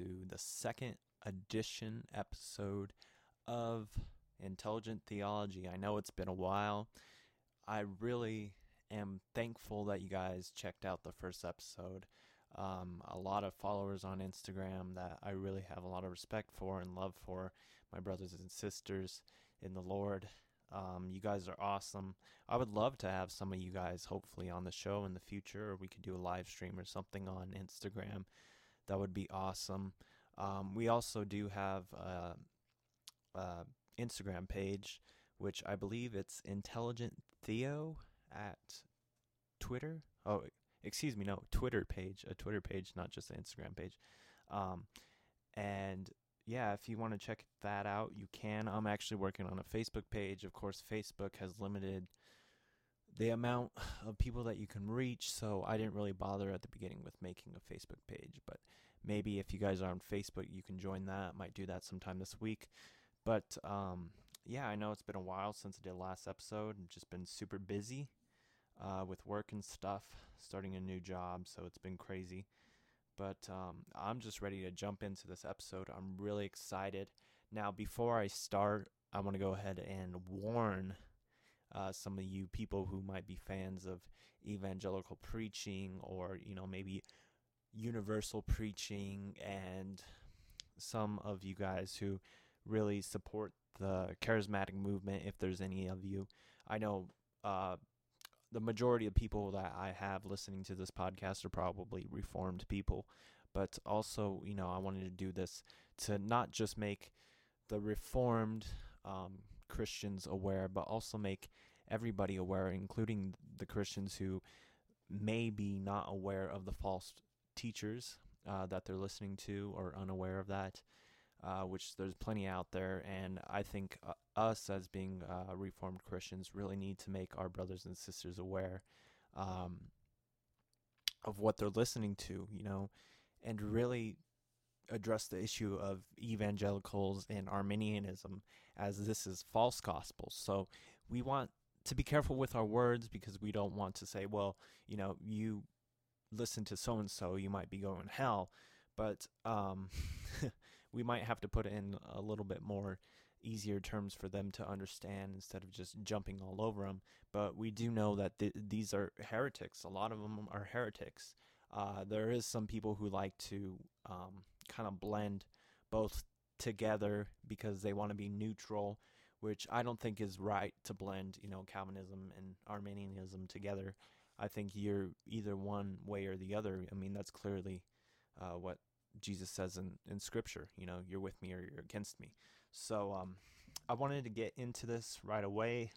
To the second edition episode of Intelligent Theology. I know it's been a while. I really am thankful that you guys checked out the first episode. Um, a lot of followers on Instagram that I really have a lot of respect for and love for, my brothers and sisters in the Lord. Um, you guys are awesome. I would love to have some of you guys hopefully on the show in the future, or we could do a live stream or something on Instagram. That would be awesome. Um, we also do have a, a, Instagram page, which I believe it's Intelligent Theo at Twitter. Oh, excuse me, no Twitter page, a Twitter page, not just an Instagram page. Um, and yeah, if you want to check that out, you can. I'm actually working on a Facebook page. Of course, Facebook has limited the amount of people that you can reach, so I didn't really bother at the beginning with making a Facebook page. But maybe if you guys are on Facebook, you can join that. Might do that sometime this week. But um, yeah, I know it's been a while since I did last episode. I've just been super busy uh, with work and stuff, starting a new job, so it's been crazy. But um, I'm just ready to jump into this episode. I'm really excited. Now, before I start, I want to go ahead and warn uh, some of you people who might be fans of evangelical preaching or, you know, maybe universal preaching and some of you guys who really support the charismatic movement if there's any of you. I know uh, the majority of people that I have listening to this podcast are probably reformed people, but also, you know, I wanted to do this to not just make the reformed um, Christians aware, but also make everybody aware, including the Christians who may be not aware of the false teachers uh, that they're listening to or unaware of that uh, which there's plenty out there. And I think uh, us, as being uh, Reformed Christians, really need to make our brothers and sisters aware um, of what they're listening to, you know, and really address the issue of evangelicals and Arminianism as this is false gospel. So we want to be careful with our words because we don't want to say, well, you know, you listen to so and so, you might be going to hell but um, we might have to put in a little bit more easier terms for them to understand instead of just jumping all over them. But we do know that th- these are heretics. A lot of them are heretics. Uh, there is some people who like to um, kind of blend both together because they want to be neutral, which I don't think is right to blend, you know, Calvinism and Arminianism together. I think you're either one way or the other. I mean, that's clearly uh, what Jesus says in, in scripture, you know, you're with me or you're against me. So um, I wanted to get into this right away.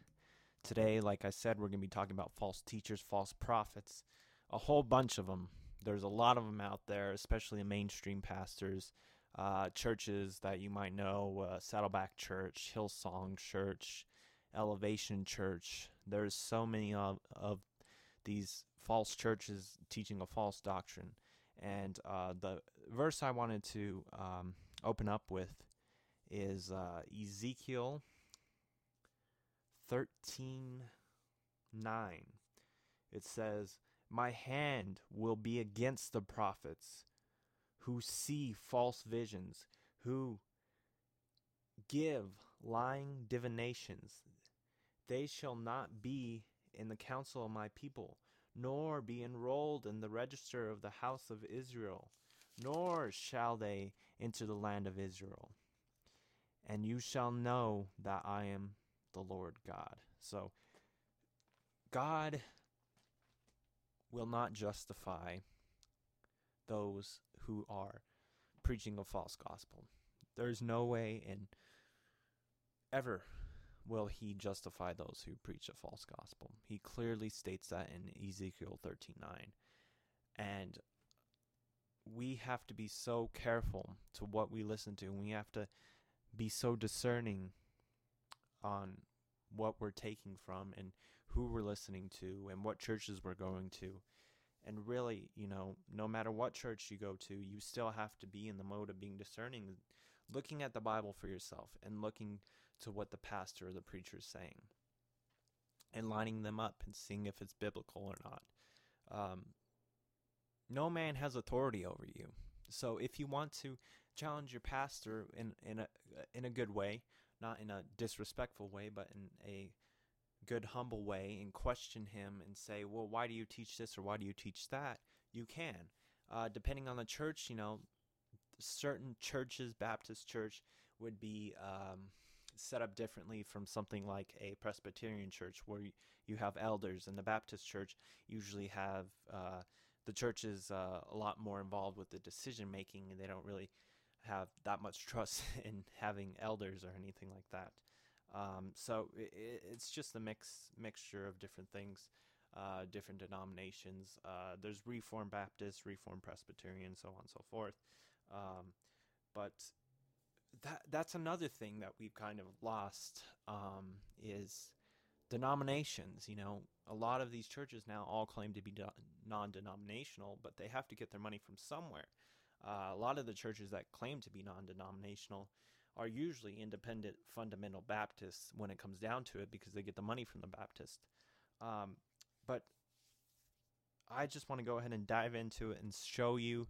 Today, like I said, we're going to be talking about false teachers, false prophets, a whole bunch of them. There's a lot of them out there, especially mainstream pastors, uh, churches that you might know uh, Saddleback Church, Hillsong Church, Elevation Church. There's so many of, of these false churches teaching a false doctrine. And uh, the verse I wanted to um, open up with is uh, Ezekiel 13 9. It says, My hand will be against the prophets who see false visions, who give lying divinations. They shall not be in the council of my people nor be enrolled in the register of the house of Israel, nor shall they enter the land of Israel. And you shall know that I am the Lord God. So, God will not justify those who are preaching a false gospel. There's no way in ever will he justify those who preach a false gospel. He clearly states that in Ezekiel 13:9. And we have to be so careful to what we listen to. And we have to be so discerning on what we're taking from and who we're listening to and what churches we're going to. And really, you know, no matter what church you go to, you still have to be in the mode of being discerning looking at the Bible for yourself and looking to what the pastor or the preacher is saying and lining them up and seeing if it's biblical or not. Um, no man has authority over you. so if you want to challenge your pastor in in a in a good way, not in a disrespectful way, but in a good humble way and question him and say, "Well, why do you teach this or why do you teach that?" You can. Uh, depending on the church, you know, certain churches, Baptist church, would be um, set up differently from something like a Presbyterian church where you have elders, and the Baptist church usually have uh, the church is uh, a lot more involved with the decision making, and they don't really have that much trust in having elders or anything like that. Um, so it, it's just a mix mixture of different things, uh, different denominations. Uh, there's Reformed Baptist, Reformed Presbyterian, so on and so forth. Um, but that that's another thing that we've kind of lost um, is denominations. You know, a lot of these churches now all claim to be non-denominational, but they have to get their money from somewhere. Uh, a lot of the churches that claim to be non-denominational are usually independent fundamental Baptists when it comes down to it because they get the money from the Baptist. Um, but I just want to go ahead and dive into it and show you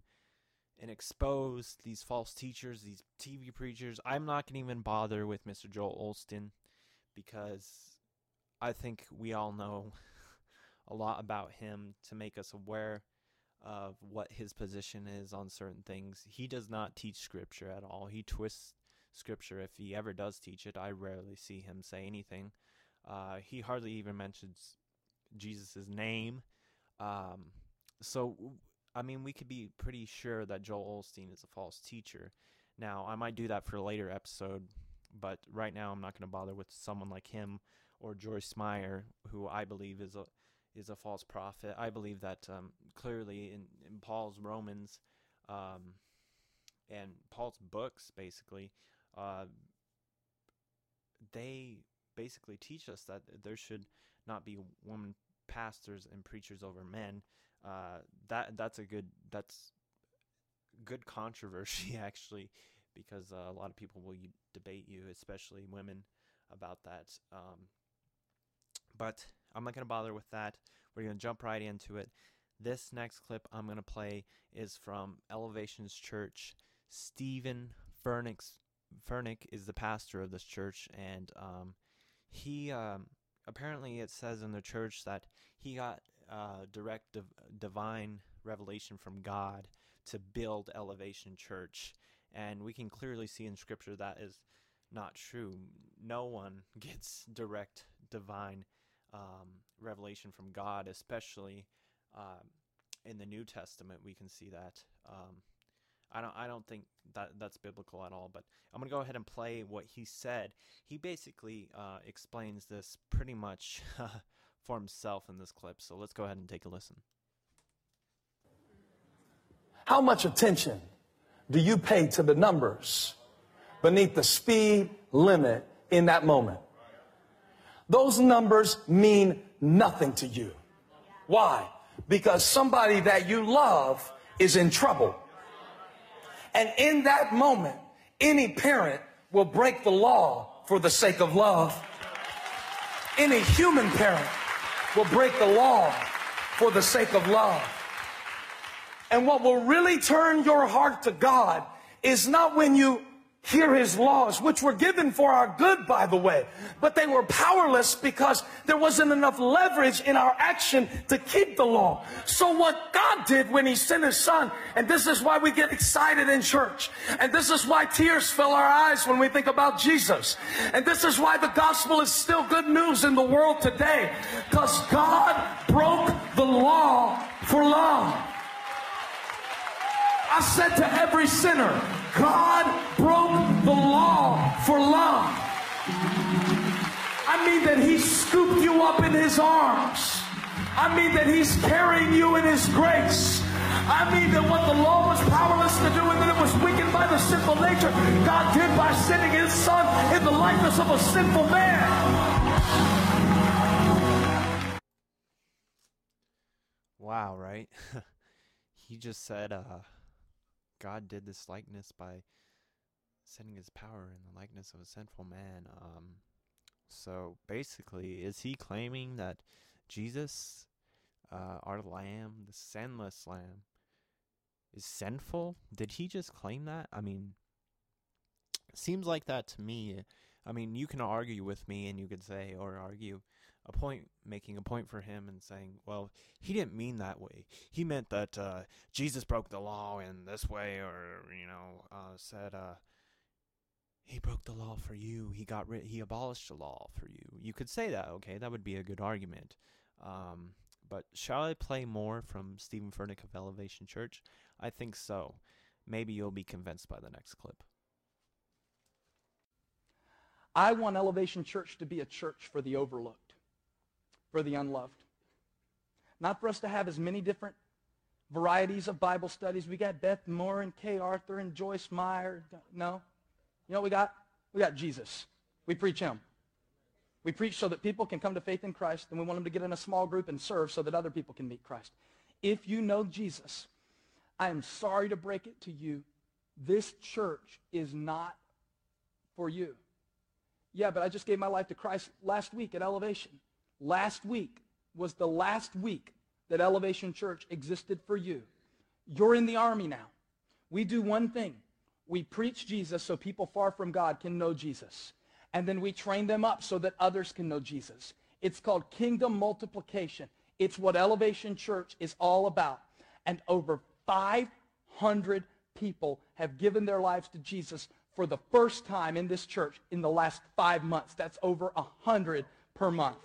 and expose these false teachers, these TV preachers. I'm not going to even bother with Mr. Joel Osteen because I think we all know a lot about him to make us aware of what his position is on certain things. He does not teach scripture at all. He twists scripture if he ever does teach it. I rarely see him say anything. Uh, he hardly even mentions Jesus' name. Um, so, I mean, we could be pretty sure that Joel Osteen is a false teacher. Now, I might do that for a later episode, but right now I'm not going to bother with someone like him or Joyce Meyer, who I believe is a is a false prophet. I believe that um, clearly in, in Paul's Romans um, and Paul's books, basically, uh, they basically teach us that there should not be women pastors and preachers over men. Uh, that that's a good that's good controversy actually, because uh, a lot of people will debate you, especially women, about that. Um, but I'm not going to bother with that. We're going to jump right into it. This next clip I'm going to play is from Elevations Church. Stephen Furtick's Furtick is the pastor of this church, and um, he um, apparently it says in the church that he got uh, direct div- divine revelation from God to build Elevation Church, and we can clearly see in Scripture that is not true. No one gets direct divine um, revelation from God, especially um, in the New Testament. We can see that. Um, I don't I don't think that that's biblical at all. But I'm gonna go ahead and play what he said. He basically uh, explains this pretty much for himself in this clip. So let's go ahead and take a listen. How much attention do you pay to the numbers beneath the speed limit in that moment? Those numbers mean nothing to you. Why? Because somebody that you love is in trouble. And in that moment, any parent will break the law for the sake of love. Any human parent will break the law for the sake of love. And what will really turn your heart to God is not when you hear his laws, which were given for our good, by the way. But they were powerless because there wasn't enough leverage in our action to keep the law. So what God did when he sent his son, and this is why we get excited in church, and this is why tears fill our eyes when we think about Jesus, and this is why the gospel is still good news in the world today, because God broke the law for love. I said to every sinner, God broke the law for love. I mean that he scooped you up in his arms. I mean that he's carrying you in his grace. I mean that what the law was powerless to do and that it was weakened by the sinful nature, God did by sending his son in the likeness of a sinful man. Wow, right? he just said, uh, God did this likeness by sending his power in the likeness of a sinful man. Um, so basically, is he claiming that Jesus, uh, our Lamb, the sinless Lamb, is sinful? Did he just claim that? I mean, seems like that to me. I mean, you can argue with me and you could say, or argue a point, making a point for him and saying, well, he didn't mean that way. He meant that uh, Jesus broke the law in this way, or, you know, uh, said, uh, he broke the law for you. He got rid. He abolished the law for you. You could say that. Okay, that would be a good argument. Um, but shall I play more from Stephen Furtick of Elevation Church? I think so. Maybe you'll be convinced by the next clip. I want Elevation Church to be a church for the overlooked, for the unloved. Not for us to have as many different varieties of Bible studies. We got Beth Moore and Kay Arthur and Joyce Meyer. No. You know what we got? We got Jesus. We preach him. We preach so that people can come to faith in Christ, and we want them to get in a small group and serve so that other people can meet Christ. If you know Jesus, I am sorry to break it to you. This church is not for you. Yeah, but I just gave my life to Christ last week at Elevation. Last week was the last week that Elevation Church existed for you. You're in the army now. We do one thing. We preach Jesus so people far from God can know Jesus. And then we train them up so that others can know Jesus. It's called kingdom multiplication. It's what Elevation Church is all about. And over 500 people have given their lives to Jesus for the first time in this church in the last five months. That's over a hundred per month.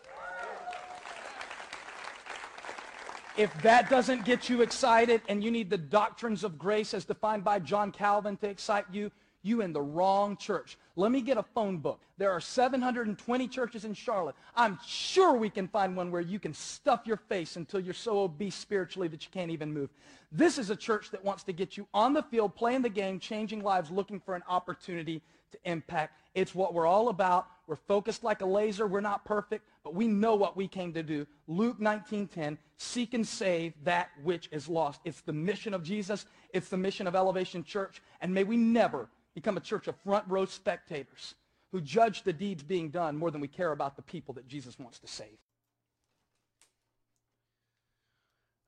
If that doesn't get you excited and you need the doctrines of grace as defined by John Calvin to excite you, you in the wrong church. Let me get a phone book. There are 720 churches in Charlotte. I'm sure we can find one where you can stuff your face until you're so obese spiritually that you can't even move. This is a church that wants to get you on the field, playing the game, changing lives, looking for an opportunity to impact. It's what we're all about. We're focused like a laser. We're not perfect, but we know what we came to do. Luke 19:10, seek and save that which is lost. It's the mission of Jesus. It's the mission of Elevation Church. And may we never become a church of front row spectators who judge the deeds being done more than we care about the people that Jesus wants to save.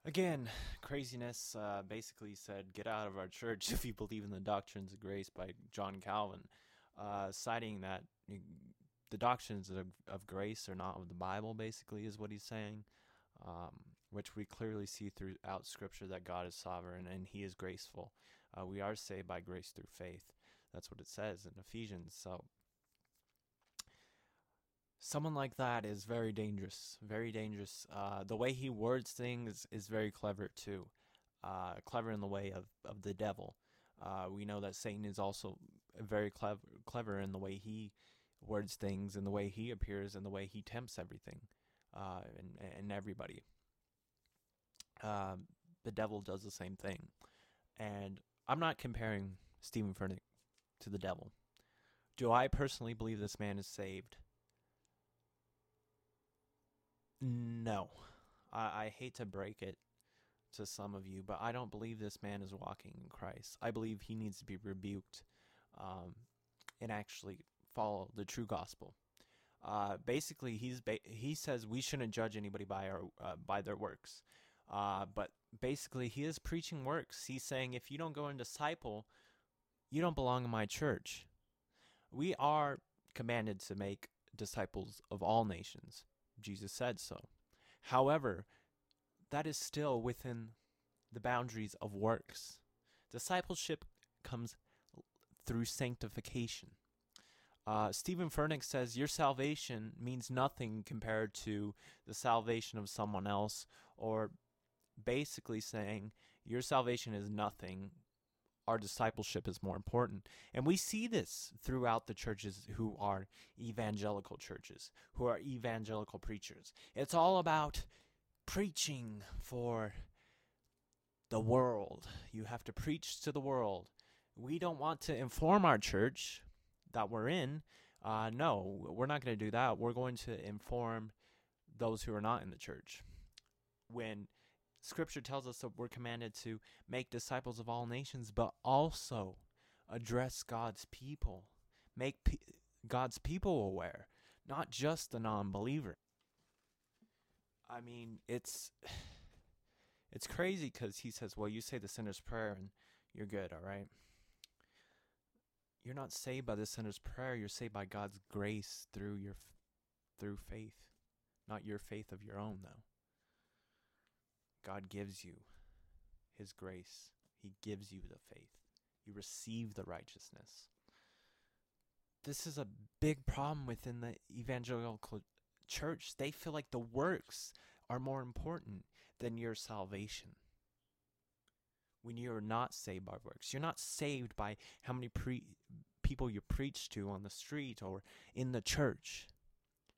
Again, craziness uh, basically said, get out of our church if you believe in the doctrines of grace by John Calvin, uh, citing that the doctrines of, of, grace are not of the Bible, basically, is what he's saying, um, which we clearly see throughout Scripture that God is sovereign and he is graceful. Uh, we are saved by grace through faith. That's what it says in Ephesians. So, someone like that is very dangerous. Very dangerous. Uh, the way he words things is very clever too. Uh, clever in the way of, of the devil. Uh, we know that Satan is also very clever, clever in the way he words things, and the way he appears, and the way he tempts everything, uh, and and everybody. Um, the devil does the same thing, and I'm not comparing Stephen Furtick to the devil. Do I personally believe this man is saved? No. I, I hate to break it to some of you, but I don't believe this man is walking in Christ. I believe he needs to be rebuked um, and actually follow the true gospel. Uh, basically, he's ba- he says we shouldn't judge anybody by our uh, by their works, uh, but basically he is preaching works. He's saying if you don't go and disciple, you don't belong in my church. We are commanded to make disciples of all nations. Jesus said so. However, that is still within the boundaries of works. Discipleship comes through sanctification. Uh, Stephen Furtick says your salvation means nothing compared to the salvation of someone else, or basically saying your salvation is nothing our discipleship is more important. And we see this throughout the churches who are evangelical churches, who are evangelical preachers. It's all about preaching for the world. You have to preach to the world. We don't want to inform our church that we're in. Uh, no, we're not going to do that. We're going to inform those who are not in the church. When Scripture tells us that we're commanded to make disciples of all nations, but also address God's people, make pe- God's people aware, not just the non believer. I mean, it's. It's crazy because he says, well, you say the sinner's prayer and you're good, all right? You're not saved by the sinner's prayer. You're saved by God's grace through your through faith, not your faith of your own, though. God gives you His grace. He gives you the faith. You receive the righteousness. This is a big problem within the evangelical church. They feel like the works are more important than your salvation. When you're not saved by works, you're not saved by how many pre- people you preach to on the street or in the church.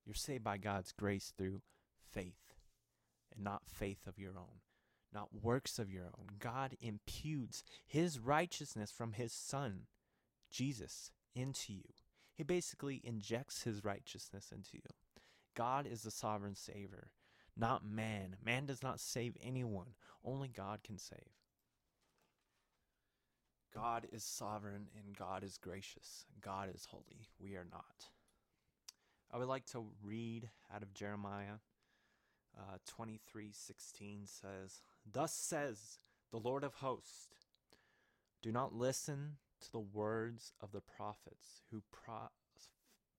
You're saved by God's grace through faith, and not faith of your own, not works of your own. God imputes His righteousness from His Son, Jesus, into you. He basically injects His righteousness into you. God is the sovereign Savior not man. Man does not save anyone, only God can save. God is sovereign and God is gracious. God is holy. We are not. I would like to read out of Jeremiah uh, 23:16 says, "Thus says the Lord of hosts, do not listen to the words of the prophets who pro-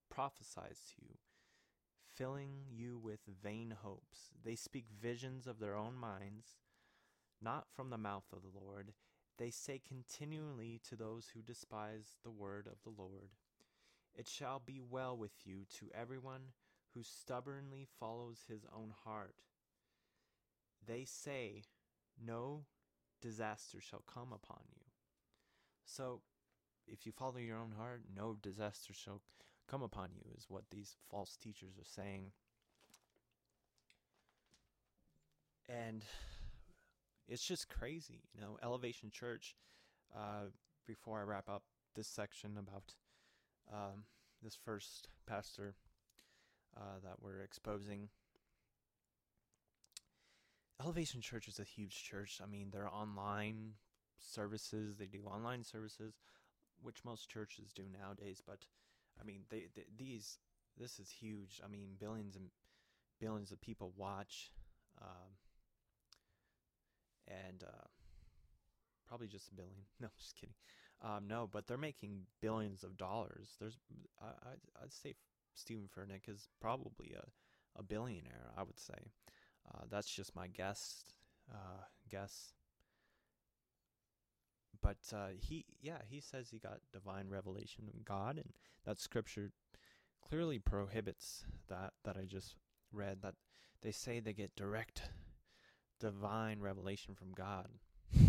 prophesize to you filling you with vain hopes. They speak visions of their own minds, not from the mouth of the Lord. They say continually to those who despise the word of the Lord, It shall be well with you to everyone who stubbornly follows his own heart. They say, No disaster shall come upon you. So, if you follow your own heart, no disaster shall come upon you, is what these false teachers are saying. And it's just crazy, you know. Elevation Church, uh, before I wrap up this section about um, this first pastor uh, that we're exposing. Elevation Church is a huge church. I mean, they're online services, they do online services, which most churches do nowadays, but I mean, they, they, these this is huge. I mean, billions and billions of people watch, um, and uh, probably just a billion. No, I'm just kidding. Um, no, but they're making billions of dollars. There's, I, I, I'd say Stephen Furtick is probably a, a billionaire. I would say. Uh, that's just my guess. Uh, guess but uh, he yeah he says he got divine revelation from god and that scripture clearly prohibits that that i just read that they say they get direct divine revelation from god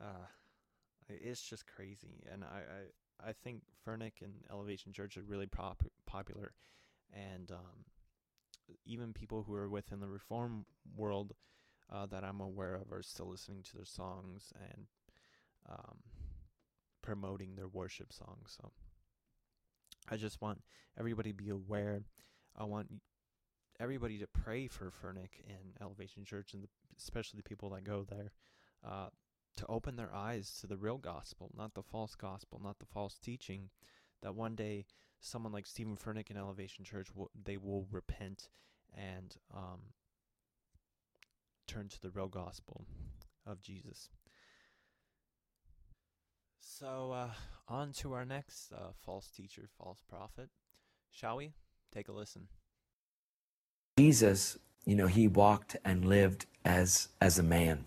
uh, it's just crazy and I, I i think Furtick and elevation church are really pop- popular and um, even people who are within the reform world uh, that i'm aware of are still listening to their songs and um, promoting their worship songs. So I just want everybody to be aware. I want everybody to pray for Furtick and Elevation Church, and the, especially the people that go there, uh, to open their eyes to the real gospel, not the false gospel, not the false teaching. That one day, someone like Stephen Furtick and Elevation Church they will repent and um, turn to the real gospel of Jesus. So, uh, on to our next uh, false teacher, false prophet. Shall we? Take a listen. Jesus, you know, he walked and lived as as a man.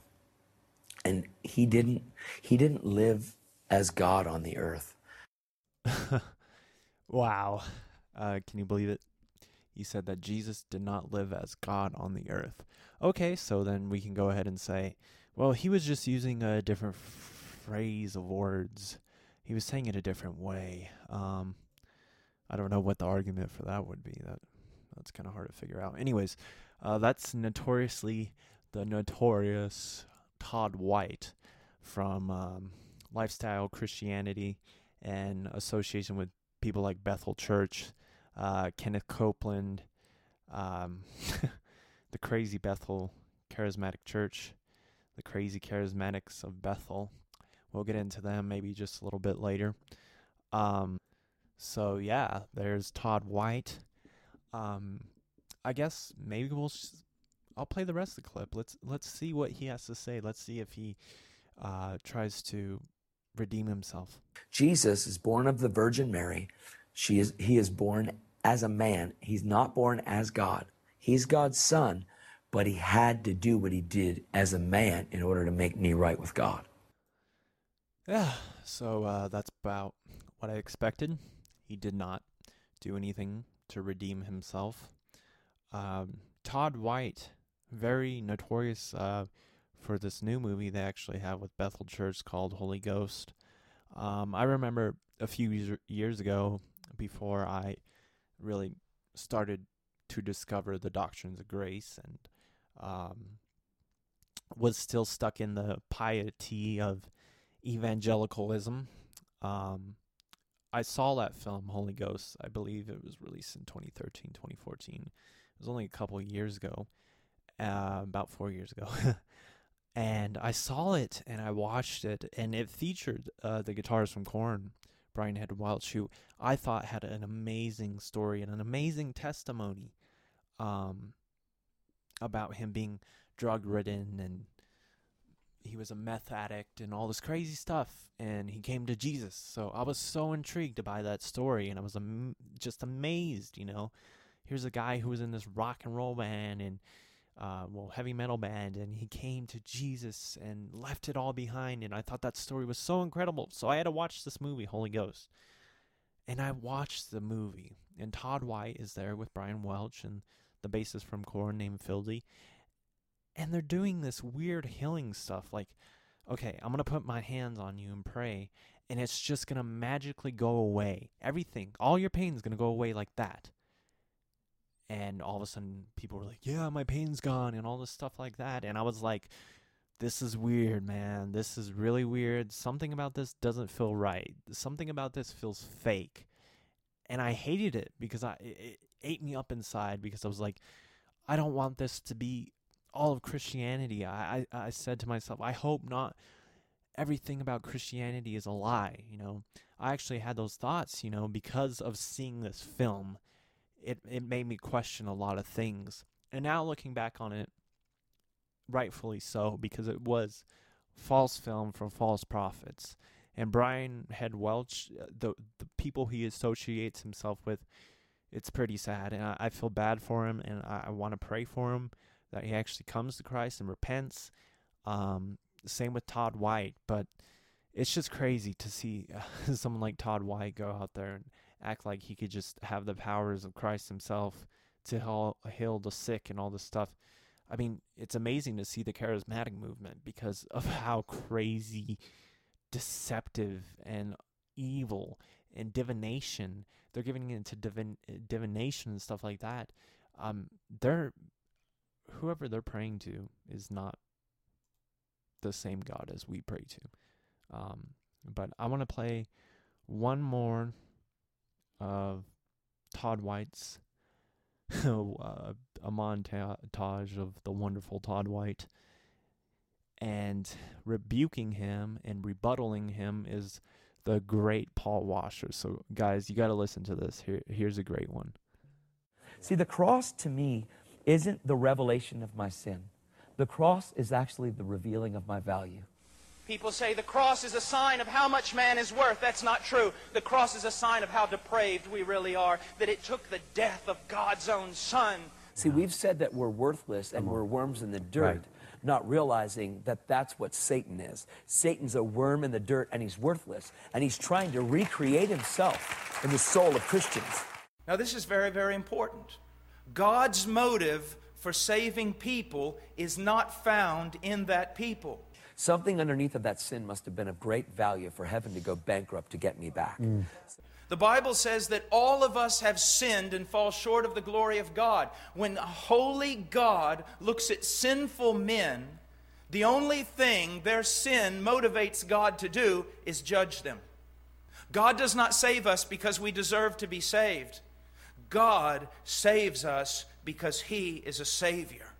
And he didn't he didn't live as God on the earth. wow. Uh, can you believe it? He said that Jesus did not live as God on the earth. Okay, so then we can go ahead and say, well, he was just using a different phrase of words. He was saying it a different way. Um, I don't know what the argument for that would be. That that's kind of hard to figure out. Anyways, uh, that's notoriously the notorious Todd White from um, Lifestyle Christianity and association with people like Bethel Church, uh, Kenneth Copeland, um, the crazy Bethel Charismatic Church, the crazy Charismatics of Bethel, We'll get into them maybe just a little bit later. Um, so yeah, there's Todd White. Um, I guess maybe we'll I'll play the rest of the clip. Let's let's see what he has to say. Let's see if he uh, tries to redeem himself. Jesus is born of the Virgin Mary. She is, he is born as a man. He's not born as God. He's God's son, but he had to do what he did as a man in order to make me right with God. Yeah, so uh, that's about what I expected. He did not do anything to redeem himself. Um, Todd White, very notorious uh, for this new movie they actually have with Bethel Church called Holy Ghost. Um, I remember a few years ago, before I really started to discover the doctrines of grace and um, was still stuck in the piety of evangelicalism. Um, I saw that film, Holy Ghost. I believe it was released in 2013, 2014. It was only a couple years ago, uh, about four years ago. and I saw it and I watched it, and it featured uh, the guitarist from Korn, Brian Head who I thought had an amazing story and an amazing testimony um, about him being drug ridden and he was a meth addict and all this crazy stuff and he came to Jesus. So I was so intrigued by that story and I was am- just amazed, you know. Here's a guy who was in this rock and roll band and uh, well, heavy metal band, and he came to Jesus and left it all behind. And I thought that story was so incredible. So I had to watch this movie, Holy Ghost. And I watched the movie, and Todd White is there with Brian Welch and the bassist from Korn named Fieldy. And they're doing this weird healing stuff like, okay, I'm going to put my hands on you and pray, and it's just going to magically go away. Everything, all your pain is going to go away like that. And all of a sudden people were like yeah my pain's gone and all this stuff like that and i was like this is weird man. This is really weird. Something about this doesn't feel right. Something about this feels fake. And i hated it because i it ate me up inside because i was like i don't want this to be all of christianity i i, I said to myself i hope not everything about christianity is a lie you know i actually had those thoughts you know because of seeing this film it it made me question a lot of things. And now looking back on it, rightfully so, because it was false film from false prophets. And Brian Head Welch, uh, the the people he associates himself with, it's pretty sad, and I, I feel bad for him, and I, I want to pray for him that he actually comes to Christ and repents. Um, same with Todd White, but it's just crazy to see uh, someone like Todd White go out there and act like he could just have the powers of Christ himself to heal, the sick and all this stuff. I mean, it's amazing to see the charismatic movement because of how crazy, deceptive, and evil and divination they're giving into divin- divination and stuff like that. Um, they're whoever they're praying to is not the same God as we pray to. Um, but I want to play one more of Todd White's uh, a montage of the wonderful Todd White and rebuking him and rebuttaling him is the great Paul Washer. So guys, you got to listen to this. Here here's a great one. See, the cross to me isn't the revelation of my sin. The cross is actually the revealing of my value. People say the cross is a sign of how much man is worth. That's not true. The cross is a sign of how depraved we really are, that it took the death of God's own Son. See, we've said that we're worthless and we're worms in the dirt, right. not realizing that that's what Satan is. Satan's a worm in the dirt and he's worthless, and he's trying to recreate himself in the soul of Christians. Now, this is very, very important. God's motive for saving people is not found in that people. Something underneath of that sin must have been of great value for heaven to go bankrupt to get me back. Mm. The Bible says that all of us have sinned and fall short of the glory of God. When a holy God looks at sinful men, the only thing their sin motivates God to do is judge them. God does not save us because we deserve to be saved. God saves us because He is a Savior.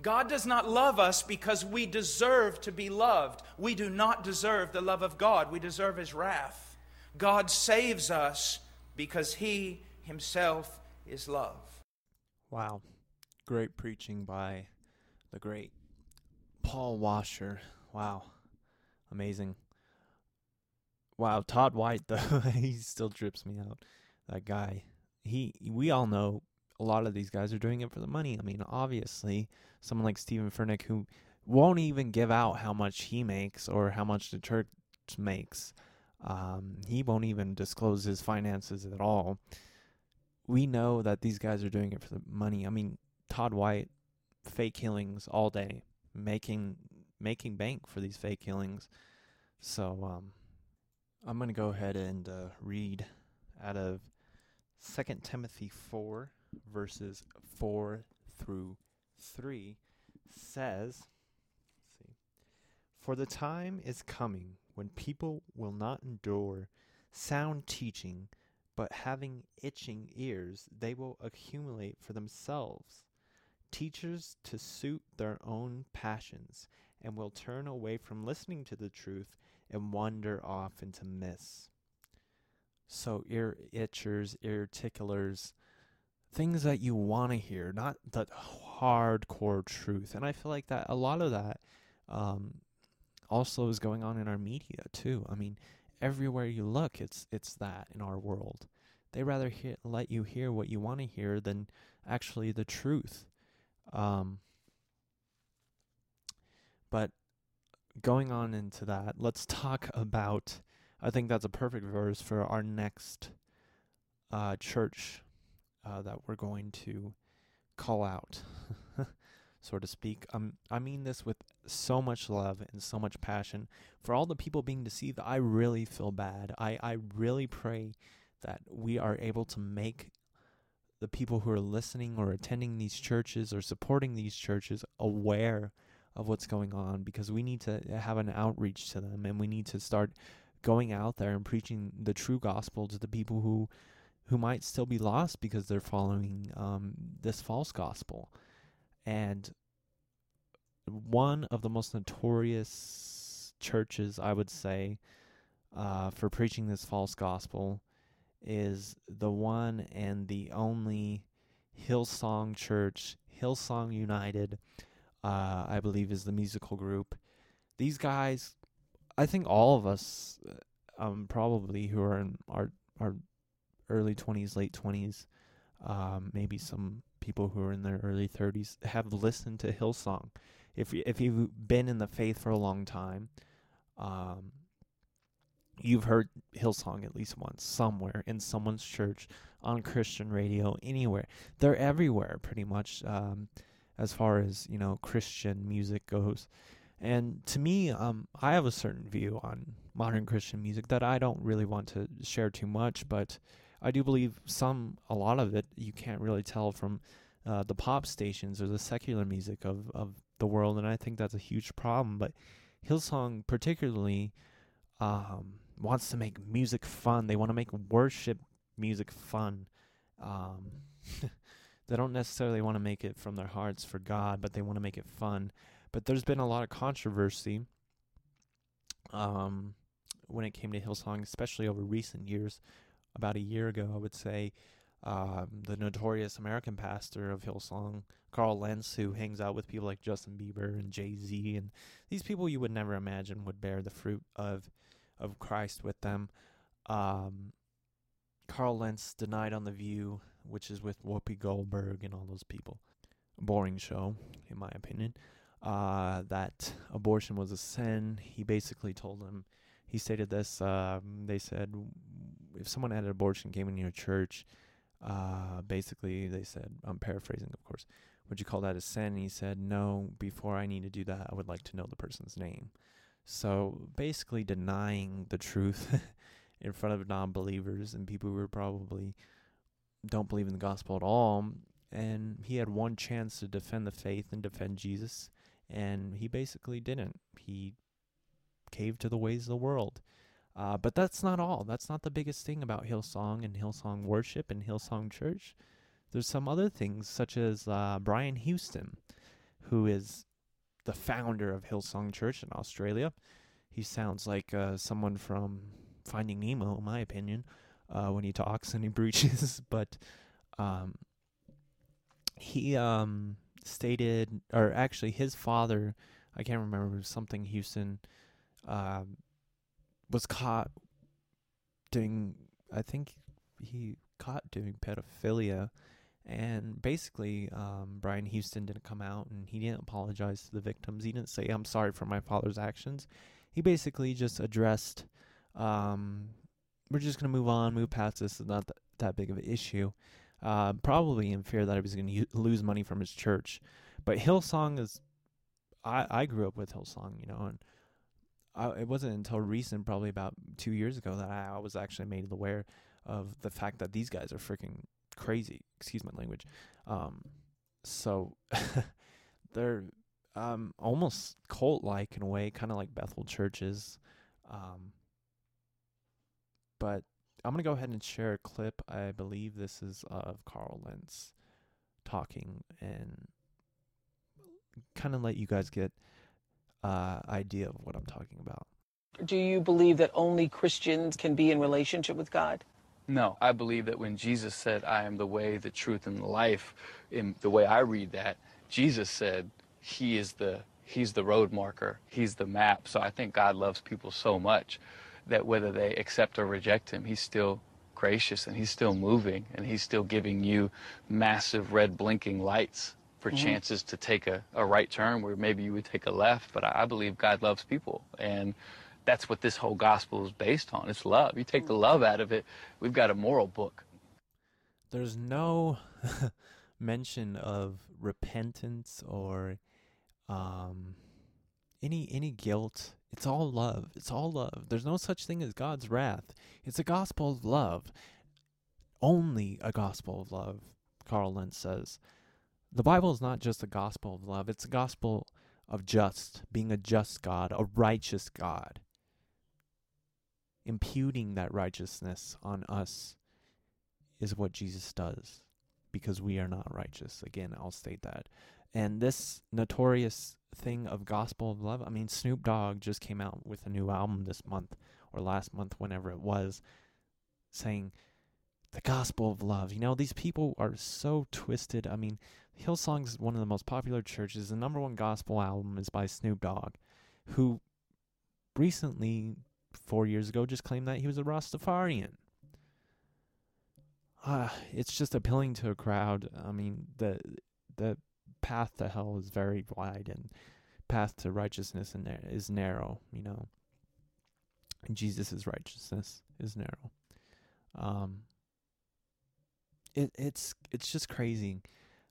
God does not love us because we deserve to be loved. We do not deserve the love of God, we deserve His wrath. God saves us because He Himself is love. Wow. Great preaching by the great Paul Washer. Wow. Amazing. Wow, Todd White though, he still trips me out. That guy. He we all know a lot of these guys are doing it for the money. I mean, obviously, someone like Stephen Furtick who won't even give out how much he makes or how much the church makes. Um, he won't even disclose his finances at all. We know that these guys are doing it for the money. I mean, Todd White, fake killings all day, making making bank for these fake killings. So um, I'm gonna go ahead and uh, read out of Second Timothy four verses four through three says, see, for the time is coming when people will not endure sound teaching, but having itching ears, they will accumulate for themselves teachers to suit their own passions, and will turn away from listening to the truth and wander off into myths. So, ear itchers, ear ticklers, things that you want to hear, not the hardcore truth. And I feel like that a lot of that um, also is going on in our media too. I mean, everywhere you look, it's it's that in our world. They rather let you hear what you want to hear than actually the truth. Um, but going on into that, let's talk about. I think that's a perfect verse for our next uh, church uh, that we're going to call out. so to speak. Um, I mean this with so much love and so much passion. For all the people being deceived, I really feel bad. I, I really pray that we are able to make the people who are listening or attending these churches or supporting these churches aware of what's going on because we need to have an outreach to them and we need to start going out there and preaching the true gospel to the people who who might still be lost because they're following um, this false gospel. And one of the most notorious churches, I would say, uh, for preaching this false gospel is the one and the only Hillsong Church, Hillsong United, uh, I believe is the musical group. These guys, I think all of us, um, probably who are in our our early twenties, late twenties, um, maybe some people who are in their early 30s have listened to Hillsong. If if you've been in the faith for a long time, um, you've heard Hillsong at least once somewhere in someone's church, on Christian radio, anywhere. They're everywhere, pretty much, um, as far as you know Christian music goes. And to me, um, I have a certain view on modern Christian music that I don't really want to share too much, but I do believe some, a lot of it, you can't really tell from uh, the pop stations or the secular music of, of the world, and I think that's a huge problem. But Hillsong, particularly, um, wants to make music fun. They want to make worship music fun. Um, they don't necessarily want to make it from their hearts for God, but they want to make it fun. But there's been a lot of controversy um, when it came to Hillsong, especially over recent years, about a year ago, I would say, um, the notorious American pastor of Hillsong, Carl Lentz, who hangs out with people like Justin Bieber and Jay Z, and these people you would never imagine would bear the fruit of of Christ with them. Um, Carl Lentz denied on the View, which is with Whoopi Goldberg and all those people. Boring show, in my opinion. Uh, that abortion was a sin. He basically told them, he stated this. Um, they said, if someone had an abortion came in your church, uh, basically they said, I'm paraphrasing, of course, would you call that a sin? And he said, no, before I need to do that, I would like to know the person's name. So basically denying the truth in front of non believers and people who probably don't believe in the gospel at all. And he had one chance to defend the faith and defend Jesus, and he basically didn't. He caved to the ways of the world. Uh, but that's not all. That's not the biggest thing about Hillsong and Hillsong worship and Hillsong Church. There's some other things, such as uh, Brian Houston, who is the founder of Hillsong Church in Australia. He sounds like uh, someone from Finding Nemo, in my opinion, uh, when he talks and he preaches. but um, he um, stated, or actually his father, I can't remember something Houston, um, was caught doing. I think he caught doing pedophilia, and basically, um, Brian Houston didn't come out and he didn't apologize to the victims. He didn't say, "I'm sorry for my father's actions." He basically just addressed, um, "We're just gonna move on, move past this. It's not th- that big of an issue." Uh, probably in fear that he was going to u- lose money from his church. But Hillsong is, I I grew up with Hillsong, you know, and I, it wasn't until recent, probably about two years ago, that I, I was actually made aware of the fact that these guys are freaking crazy. Excuse my language. Um, so they're um almost cult like in a way, kind of like Bethel churches. Um, but I'm gonna go ahead and share a clip. I believe this is of Carl Lentz talking and kind of let you guys get uh idea of what I'm talking about. Do you believe that only Christians can be in relationship with God? No, I believe that when Jesus said, I am the way, the truth, and the life, in the way I read that, Jesus said he is the he's the road marker, he's the map. So I think God loves people so much that whether they accept or reject him, he's still gracious and he's still moving and he's still giving you massive red blinking lights for chances to take a, a right turn where maybe you would take a left. But I, I believe God loves people. And that's what this whole gospel is based on. It's love. You take the love out of it, we've got a moral book. There's no mention of repentance or um any any guilt. It's all love. It's all love. There's no such thing as God's wrath. It's a gospel of love. Only a gospel of love, Carl Lentz says. The Bible is not just a gospel of love, it's a gospel of just, being a just God, a righteous God. Imputing that righteousness on us is what Jesus does because we are not righteous. Again, I'll state that. And this notorious thing of gospel of love, I mean, Snoop Dogg just came out with a new album this month or last month, whenever it was, saying the gospel of love. You know, these people are so twisted. I mean, Hillsong is one of the most popular churches. The number one gospel album is by Snoop Dogg, who recently, four years ago, just claimed that he was a Rastafarian. Uh, it's just appealing to a crowd. I mean, the the path to hell is very wide, and path to righteousness and is narrow. You know, and Jesus' righteousness is narrow. Um, it it's it's just crazy.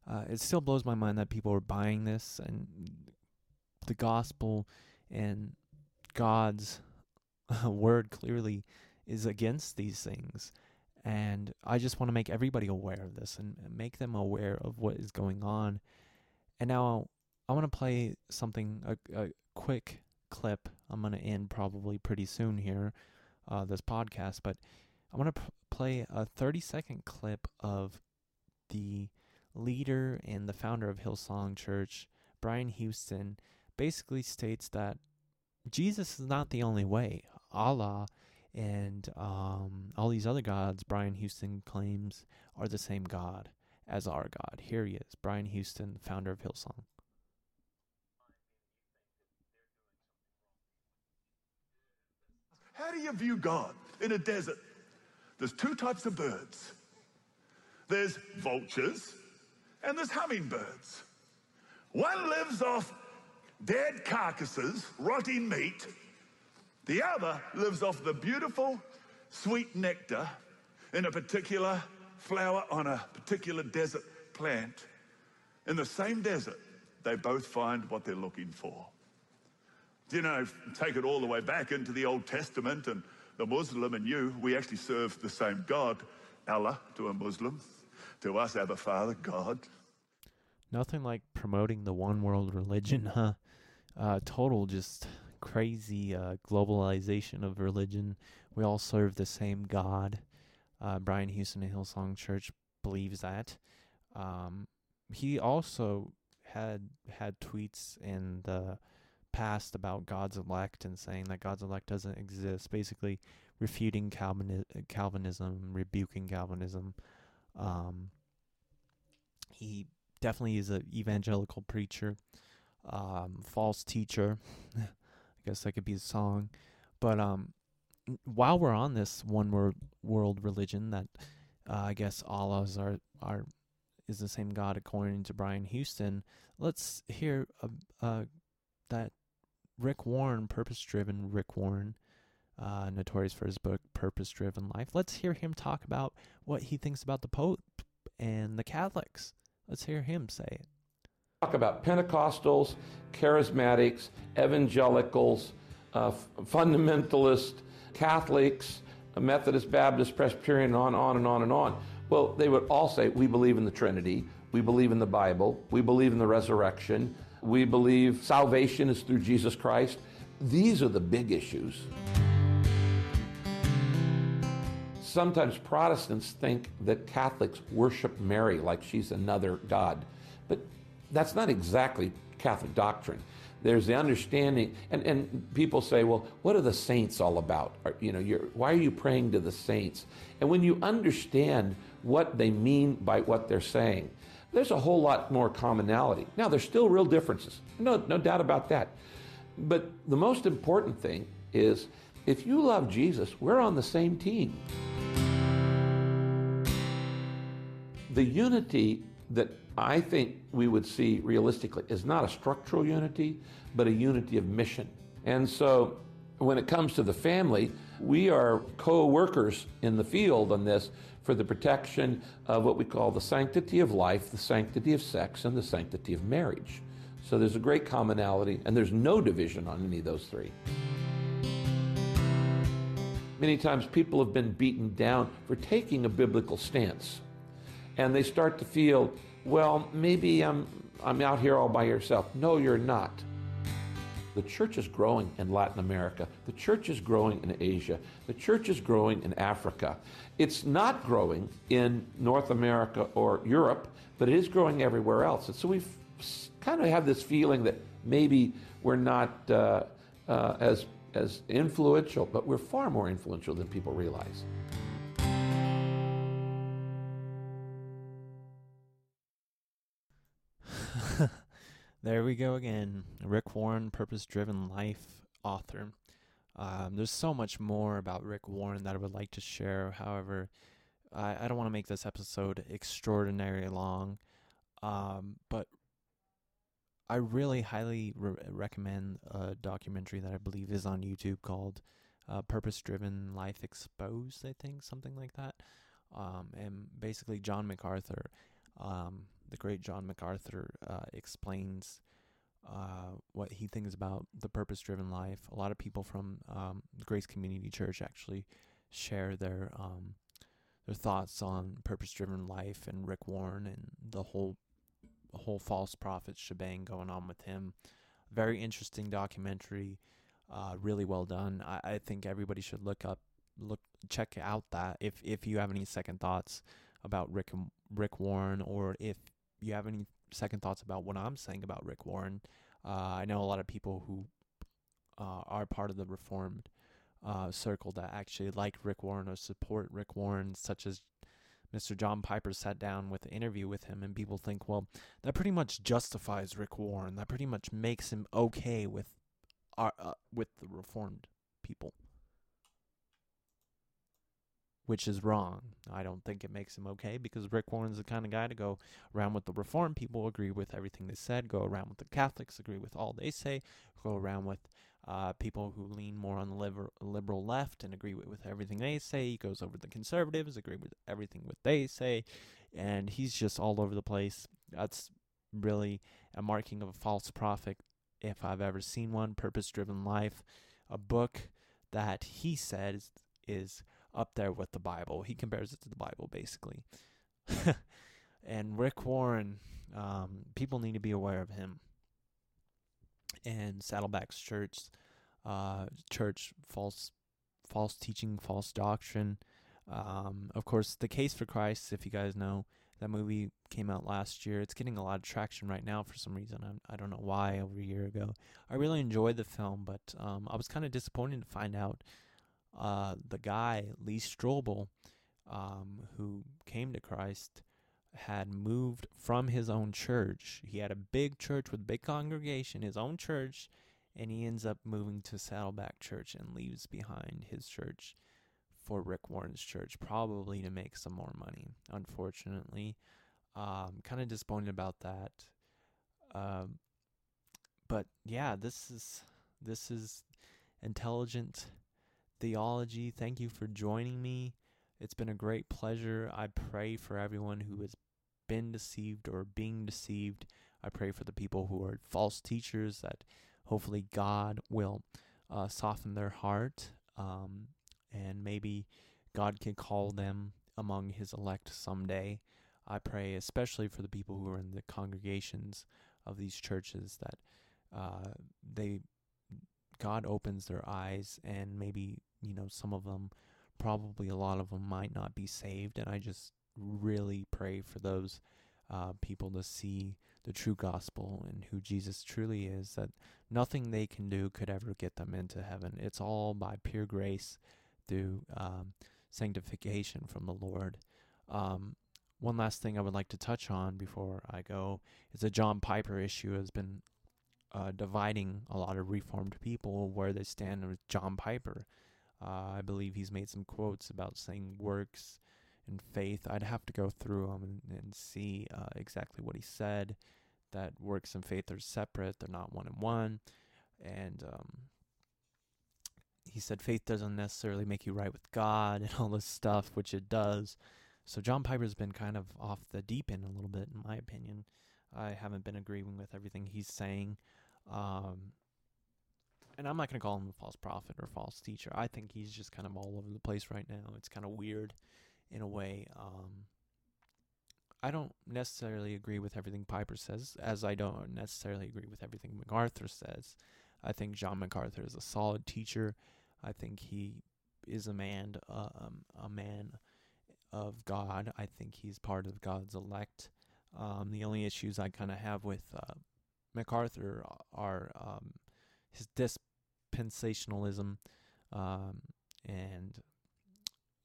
Uh, it still blows my mind that people are buying this and the gospel and God's word clearly is against these things. And I just want to make everybody aware of this and make them aware of what is going on. And now I want to play something, a, a quick clip. I'm going to end probably pretty soon here, uh, this podcast, but I want to p- play a 30 second clip of the leader and the founder of Hillsong Church, Brian Houston, basically states that Jesus is not the only way. Allah and um, all these other gods, Brian Houston claims, are the same God as our God. Here he is, Brian Houston, founder of Hillsong. How do you view God in a desert? There's two types of birds there's vultures and there's hummingbirds. One lives off dead carcasses, rotting meat. The other lives off the beautiful, sweet nectar in a particular flower on a particular desert plant. In the same desert, they both find what they're looking for. Do you know, take it all the way back into the Old Testament and the Muslim and you, we actually serve the same God, Allah, to a Muslim, to us, Abba Father, God. Nothing like promoting the one world religion, huh? Uh, total just crazy uh, globalization of religion. We all serve the same God. Uh, Brian Houston at Hillsong Church believes that. Um, he also had had tweets in the past about God's elect and saying that God's elect doesn't exist, basically refuting Calvini- Calvinism, rebuking Calvinism. Um, he definitely is an evangelical preacher, um, false teacher. I guess that could be a song. But um, while we're on this one world world religion that uh, I guess Allah's are are is the same God according to Brian Houston, let's hear uh, uh, that Rick Warren, purpose driven Rick Warren, uh, notorious for his book Purpose Driven Life. Let's hear him talk about what he thinks about the Pope and the Catholics. Let's hear him say it. Talk about Pentecostals, charismatics, evangelicals, uh, fundamentalists, Catholics, Methodist, Baptist, Presbyterian, on, on and on and on. Well, they would all say, We believe in the Trinity, we believe in the Bible, we believe in the resurrection, we believe salvation is through Jesus Christ. These are the big issues. Sometimes Protestants think that Catholics worship Mary like she's another God, but that's not exactly Catholic doctrine. There's the understanding, and, and people say, well, what are the saints all about? Or, you know, why are you praying to the saints? And when you understand what they mean by what they're saying, there's a whole lot more commonality. Now, there's still real differences, no, no doubt about that. But the most important thing is if you love Jesus, we're on the same team. The unity that I think we would see realistically is not a structural unity, but a unity of mission. And so when it comes to the family, we are co workers in the field on this for the protection of what we call the sanctity of life, the sanctity of sex, and the sanctity of marriage. So there's a great commonality, and there's no division on any of those three. Many times people have been beaten down for taking a biblical stance and they start to feel, well, maybe I'm, I'm out here all by yourself. No, you're not. The church is growing in Latin America. The church is growing in Asia. The church is growing in Africa. It's not growing in North America or Europe, but it is growing everywhere else. And so we kind of have this feeling that maybe we're not uh, uh, as, as influential, but we're far more influential than people realize. There we go again. Rick Warren, purpose driven life author. Um, there's so much more about Rick Warren that I would like to share. However, I, I don't want to make this episode extraordinarily long. Um, but I really highly re- recommend a documentary that I believe is on YouTube called uh, Purpose Driven Life Exposed, I think, something like that. Um, and basically, John MacArthur um, the great John MacArthur uh, explains uh, what he thinks about the purpose driven life. A lot of people from um, Grace Community Church actually share their um, their thoughts on purpose driven life and Rick Warren and the whole whole false prophet shebang going on with him. Very interesting documentary, uh, really well done. I, I think everybody should look up look check out that if if you have any second thoughts about Rick Rick Warren or if you have any second thoughts about what I'm saying about Rick Warren, uh, I know a lot of people who uh, are part of the Reformed uh, circle that actually like Rick Warren or support Rick Warren, such as Mr. John Piper sat down with an interview with him, and people think, well, that pretty much justifies Rick Warren. That pretty much makes him okay with our uh, with the Reformed people which is wrong. I don't think it makes him okay because Rick Warren's the kind of guy to go around with the Reform people, agree with everything they said, go around with the Catholics, agree with all they say, go around with uh, people who lean more on the liber- liberal left and agree with, with everything they say. He goes over the conservatives, agree with everything what they say, and he's just all over the place. That's really a marking of a false prophet if I've ever seen one. Purpose Driven Life, a book that he says is up there with the Bible. He compares it to the Bible, basically. and Rick Warren, um, people need to be aware of him. And Saddleback's church, uh, church false, false teaching, false doctrine. Um, of course, the case for Christ. If you guys know, that movie came out last year. It's getting a lot of traction right now for some reason. I do not know why. Over a year ago, I really enjoyed the film, but um, I was kind of disappointed to find out uh, the guy Lee Strobel, um, who came to Christ, had moved from his own church. He had a big church with big congregation, his own church, and he ends up moving to Saddleback Church and leaves behind his church for Rick Warren's church, probably to make some more money. Unfortunately, um, kind of disappointed about that. Um, but yeah, this is this is intelligent theology. Thank you for joining me. It's been a great pleasure. I pray for everyone who has been deceived or being deceived. I pray for the people who are false teachers that hopefully God will uh, soften their heart um, and maybe God can call them among his elect someday. I pray especially for the people who are in the congregations of these churches that uh, they God opens their eyes and maybe you know some of them probably a lot of them might not be saved and I just really pray for those uh, people to see the true gospel and who Jesus truly is that nothing they can do could ever get them into heaven. It's all by pure grace through um, sanctification from the Lord. Um, one last thing I would like to touch on before I go is the John Piper issue has been uh, dividing a lot of Reformed people where they stand with John Piper. Uh, I believe he's made some quotes about saying works and faith. I'd have to go through them and, and see uh, exactly what he said. That works and faith are separate; they're not one and one. And um, he said faith doesn't necessarily make you right with God and all this stuff, which it does. So John Piper's been kind of off the deep end a little bit, in my opinion. I haven't been agreeing with everything he's saying. Um, and I'm not going to call him a false prophet or false teacher. I think he's just kind of all over the place right now. It's kind of weird in a way. Um, I don't necessarily agree with everything Piper says, as I don't necessarily agree with everything MacArthur says. I think John MacArthur is a solid teacher. I think he is a man, uh, um, a man of God. I think he's part of God's elect. Um, the only issues I kind of have with uh, MacArthur are um, his dispensationalism um, and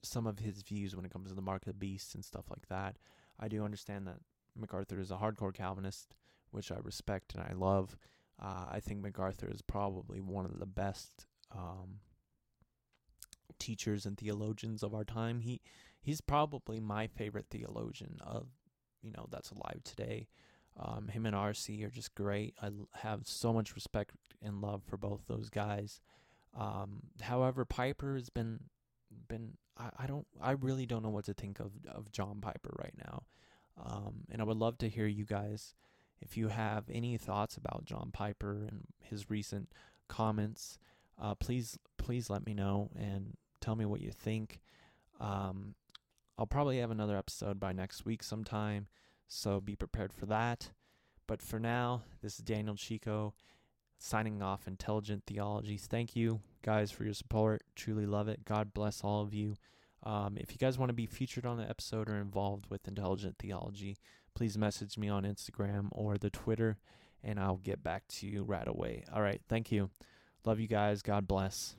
some of his views when it comes to the mark of the beast and stuff like that. I do understand that MacArthur is a hardcore Calvinist, which I respect and I love. Uh, I think MacArthur is probably one of the best um, teachers and theologians of our time. He he's probably my favorite theologian of you know that's alive today. Um, him and RC are just great. I have so much respect and love for both those guys. Um, however, Piper has been been I, I don't I really don't know what to think of of John Piper right now. Um, and I would love to hear you guys if you have any thoughts about John Piper and his recent comments. Uh, please please let me know and tell me what you think. Um, I'll probably have another episode by next week sometime, so be prepared for that. But for now, this is Daniel Chico signing off Intelligent Theologies. Thank you guys for your support. Truly love it. God bless all of you. Um, if you guys want to be featured on the episode or involved with Intelligent Theology, please message me on Instagram or the Twitter, and I'll get back to you right away. All right. Thank you. Love you guys. God bless.